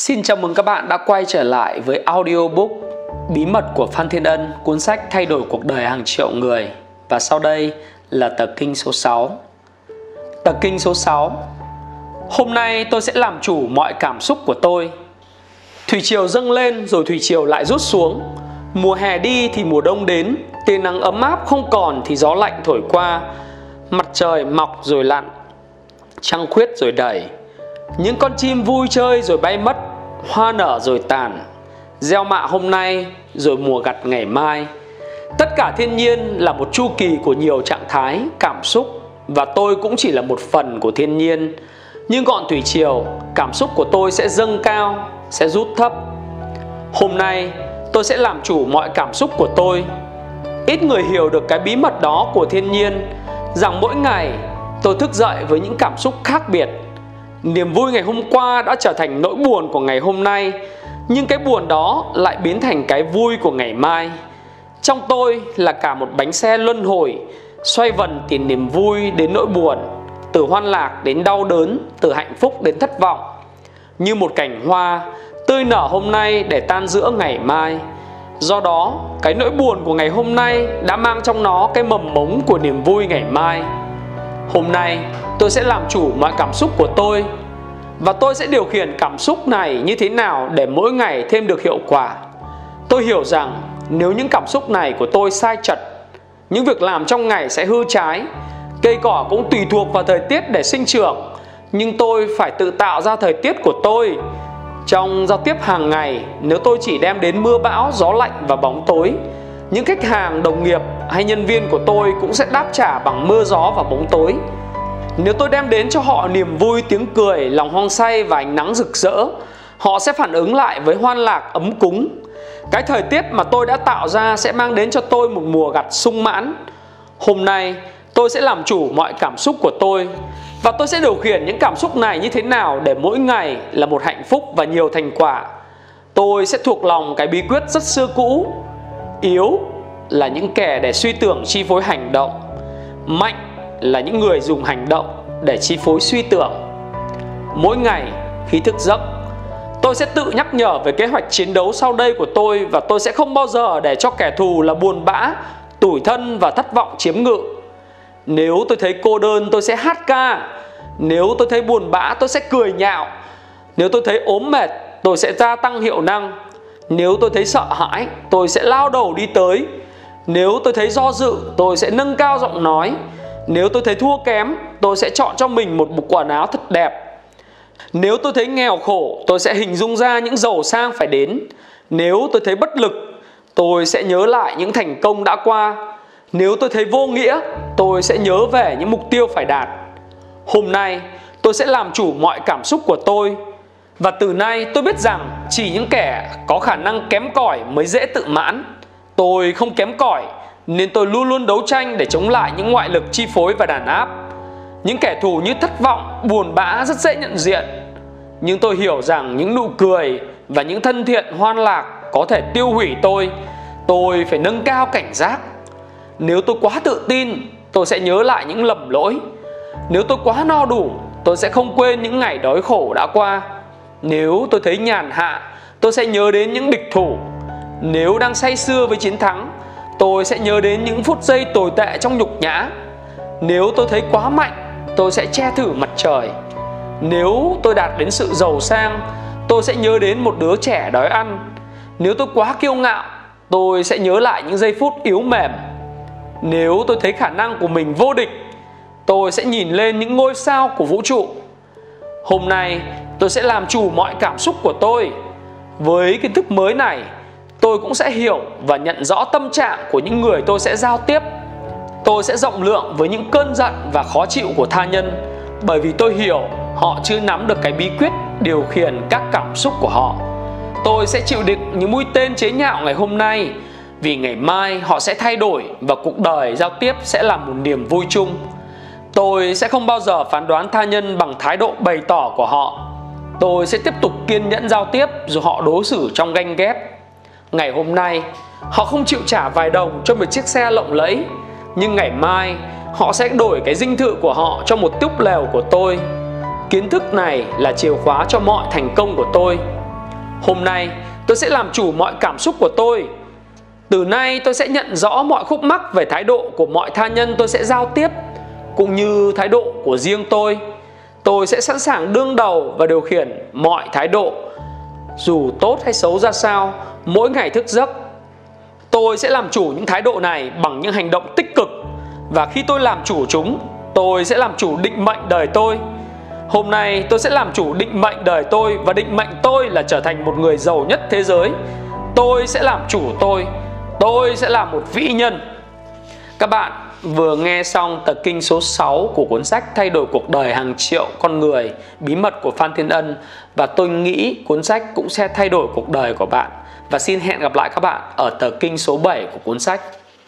Xin chào mừng các bạn đã quay trở lại với audiobook Bí mật của Phan Thiên Ân, cuốn sách thay đổi cuộc đời hàng triệu người. Và sau đây là tờ kinh số 6. Tờ kinh số 6. Hôm nay tôi sẽ làm chủ mọi cảm xúc của tôi. Thủy triều dâng lên rồi thủy triều lại rút xuống. Mùa hè đi thì mùa đông đến, tia nắng ấm áp không còn thì gió lạnh thổi qua. Mặt trời mọc rồi lặn, trăng khuyết rồi đẩy. Những con chim vui chơi rồi bay mất hoa nở rồi tàn, gieo mạ hôm nay rồi mùa gặt ngày mai. Tất cả thiên nhiên là một chu kỳ của nhiều trạng thái, cảm xúc và tôi cũng chỉ là một phần của thiên nhiên. Nhưng gọn thủy triều, cảm xúc của tôi sẽ dâng cao, sẽ rút thấp. Hôm nay, tôi sẽ làm chủ mọi cảm xúc của tôi. Ít người hiểu được cái bí mật đó của thiên nhiên, rằng mỗi ngày tôi thức dậy với những cảm xúc khác biệt. Niềm vui ngày hôm qua đã trở thành nỗi buồn của ngày hôm nay Nhưng cái buồn đó lại biến thành cái vui của ngày mai. Trong tôi là cả một bánh xe luân hồi Xoay vần từ niềm vui đến nỗi buồn Từ hoan lạc đến đau đớn Từ hạnh phúc đến thất vọng. Như một cảnh hoa tươi nở hôm nay để tan giữa ngày mai. Do đó, cái nỗi buồn của ngày hôm nay đã mang trong nó cái mầm mống của niềm vui ngày mai. Hôm nay tôi sẽ làm chủ mọi cảm xúc của tôi và tôi sẽ điều khiển cảm xúc này như thế nào để mỗi ngày thêm được hiệu quả. Tôi hiểu rằng nếu những cảm xúc này của tôi sai chật, những việc làm trong ngày sẽ hư trái. Cây cỏ cũng tùy thuộc vào thời tiết để sinh trưởng, nhưng tôi phải tự tạo ra thời tiết của tôi. Trong giao tiếp hàng ngày, nếu tôi chỉ đem đến mưa bão, gió lạnh và bóng tối, những khách hàng, đồng nghiệp hay nhân viên của tôi cũng sẽ đáp trả bằng mưa gió và bóng tối. Nếu tôi đem đến cho họ niềm vui, tiếng cười, lòng hoang say và ánh nắng rực rỡ, họ sẽ phản ứng lại với hoan lạc, ấm cúng. Cái thời tiết mà tôi đã tạo ra sẽ mang đến cho tôi một mùa gặt sung mãn. Hôm nay, tôi sẽ làm chủ mọi cảm xúc của tôi và tôi sẽ điều khiển những cảm xúc này như thế nào để mỗi ngày là một hạnh phúc và nhiều thành quả. Tôi sẽ thuộc lòng cái bí quyết rất xưa cũ. Yếu là những kẻ để suy tưởng chi phối hành động. Mạnh là những người dùng hành động để chi phối suy tưởng. Mỗi ngày, khi thức giấc, tôi sẽ tự nhắc nhở về kế hoạch chiến đấu sau đây của tôi và tôi sẽ không bao giờ để cho kẻ thù là buồn bã, tủi thân và thất vọng chiếm ngự. Nếu tôi thấy cô đơn, tôi sẽ hát ca. Nếu tôi thấy buồn bã, tôi sẽ cười nhạo. Nếu tôi thấy ốm mệt, tôi sẽ gia tăng hiệu năng. Nếu tôi thấy sợ hãi, tôi sẽ lao đầu đi tới nếu tôi thấy do dự tôi sẽ nâng cao giọng nói nếu tôi thấy thua kém, tôi sẽ chọn cho mình một bộ quần áo thật đẹp. Nếu tôi thấy nghèo khổ, tôi sẽ hình dung ra những giàu sang phải đến. Nếu tôi thấy bất lực, tôi sẽ nhớ lại những thành công đã qua. Nếu tôi thấy vô nghĩa, tôi sẽ nhớ về những mục tiêu phải đạt. Hôm nay, tôi sẽ làm chủ mọi cảm xúc của tôi. Và từ nay tôi biết rằng chỉ những kẻ có khả năng kém cỏi mới dễ tự mãn. Tôi không kém cỏi nên tôi luôn luôn đấu tranh để chống lại những ngoại lực chi phối và đàn áp. Những kẻ thù như thất vọng, buồn bã rất dễ nhận diện. Nhưng tôi hiểu rằng những nụ cười và những thân thiện hoan lạc có thể tiêu hủy tôi. Tôi phải nâng cao cảnh giác. Nếu tôi quá tự tin, tôi sẽ nhớ lại những lầm lỗi. Nếu tôi quá no đủ, tôi sẽ không quên những ngày đói khổ đã qua. Nếu tôi thấy nhàn hạ, tôi sẽ nhớ đến những địch thủ. Nếu đang say sưa với chiến thắng, tôi sẽ nhớ đến những phút giây tồi tệ trong nhục nhã. Nếu tôi thấy quá mạnh tôi sẽ che thử mặt trời. Nếu tôi đạt đến sự giàu sang tôi sẽ nhớ đến một đứa trẻ đói ăn. Nếu tôi quá kiêu ngạo tôi sẽ nhớ lại những giây phút yếu mềm. Nếu tôi thấy khả năng của mình vô địch tôi sẽ nhìn lên những ngôi sao của vũ trụ. Hôm nay tôi sẽ làm chủ mọi cảm xúc của tôi. Với kiến thức mới này tôi cũng sẽ hiểu và nhận rõ tâm trạng của những người tôi sẽ giao tiếp. Tôi sẽ rộng lượng với những cơn giận và khó chịu của tha nhân, bởi vì tôi hiểu họ chưa nắm được cái bí quyết điều khiển các cảm xúc của họ. Tôi sẽ chịu đựng những mũi tên chế nhạo ngày hôm nay, vì ngày mai họ sẽ thay đổi và cuộc đời giao tiếp sẽ là một niềm vui chung. Tôi sẽ không bao giờ phán đoán tha nhân bằng thái độ bày tỏ của họ. Tôi sẽ tiếp tục kiên nhẫn giao tiếp dù họ đối xử trong ganh ghét. Ngày hôm nay, họ không chịu trả vài đồng cho một chiếc xe lộng lẫy, Nhưng ngày mai, họ sẽ đổi cái dinh thự của họ cho một túp lều của tôi Kiến thức này là chìa khóa cho mọi thành công của tôi Hôm nay, tôi sẽ làm chủ mọi cảm xúc của tôi. Từ nay, tôi sẽ nhận rõ mọi khúc mắc về thái độ của mọi tha nhân tôi sẽ giao tiếp, cũng như thái độ của riêng tôi. Tôi sẽ sẵn sàng đương đầu và điều khiển mọi thái độ dù tốt hay xấu ra sao, mỗi ngày thức giấc. Tôi sẽ làm chủ những thái độ này bằng những hành động tích cực. Và khi tôi làm chủ chúng, tôi sẽ làm chủ định mệnh đời tôi. Hôm nay tôi sẽ làm chủ định mệnh đời tôi và định mệnh tôi là trở thành một người giàu nhất thế giới. Tôi sẽ làm chủ tôi. Tôi sẽ là một vĩ nhân. Các bạn vừa nghe xong tập kinh số 6 của cuốn sách Thay đổi cuộc đời hàng triệu con người, Bí mật của Phan Thiên Ân, Và tôi nghĩ cuốn sách cũng sẽ thay đổi cuộc đời của bạn. Và xin hẹn gặp lại các bạn ở tờ kinh số 7 của cuốn sách.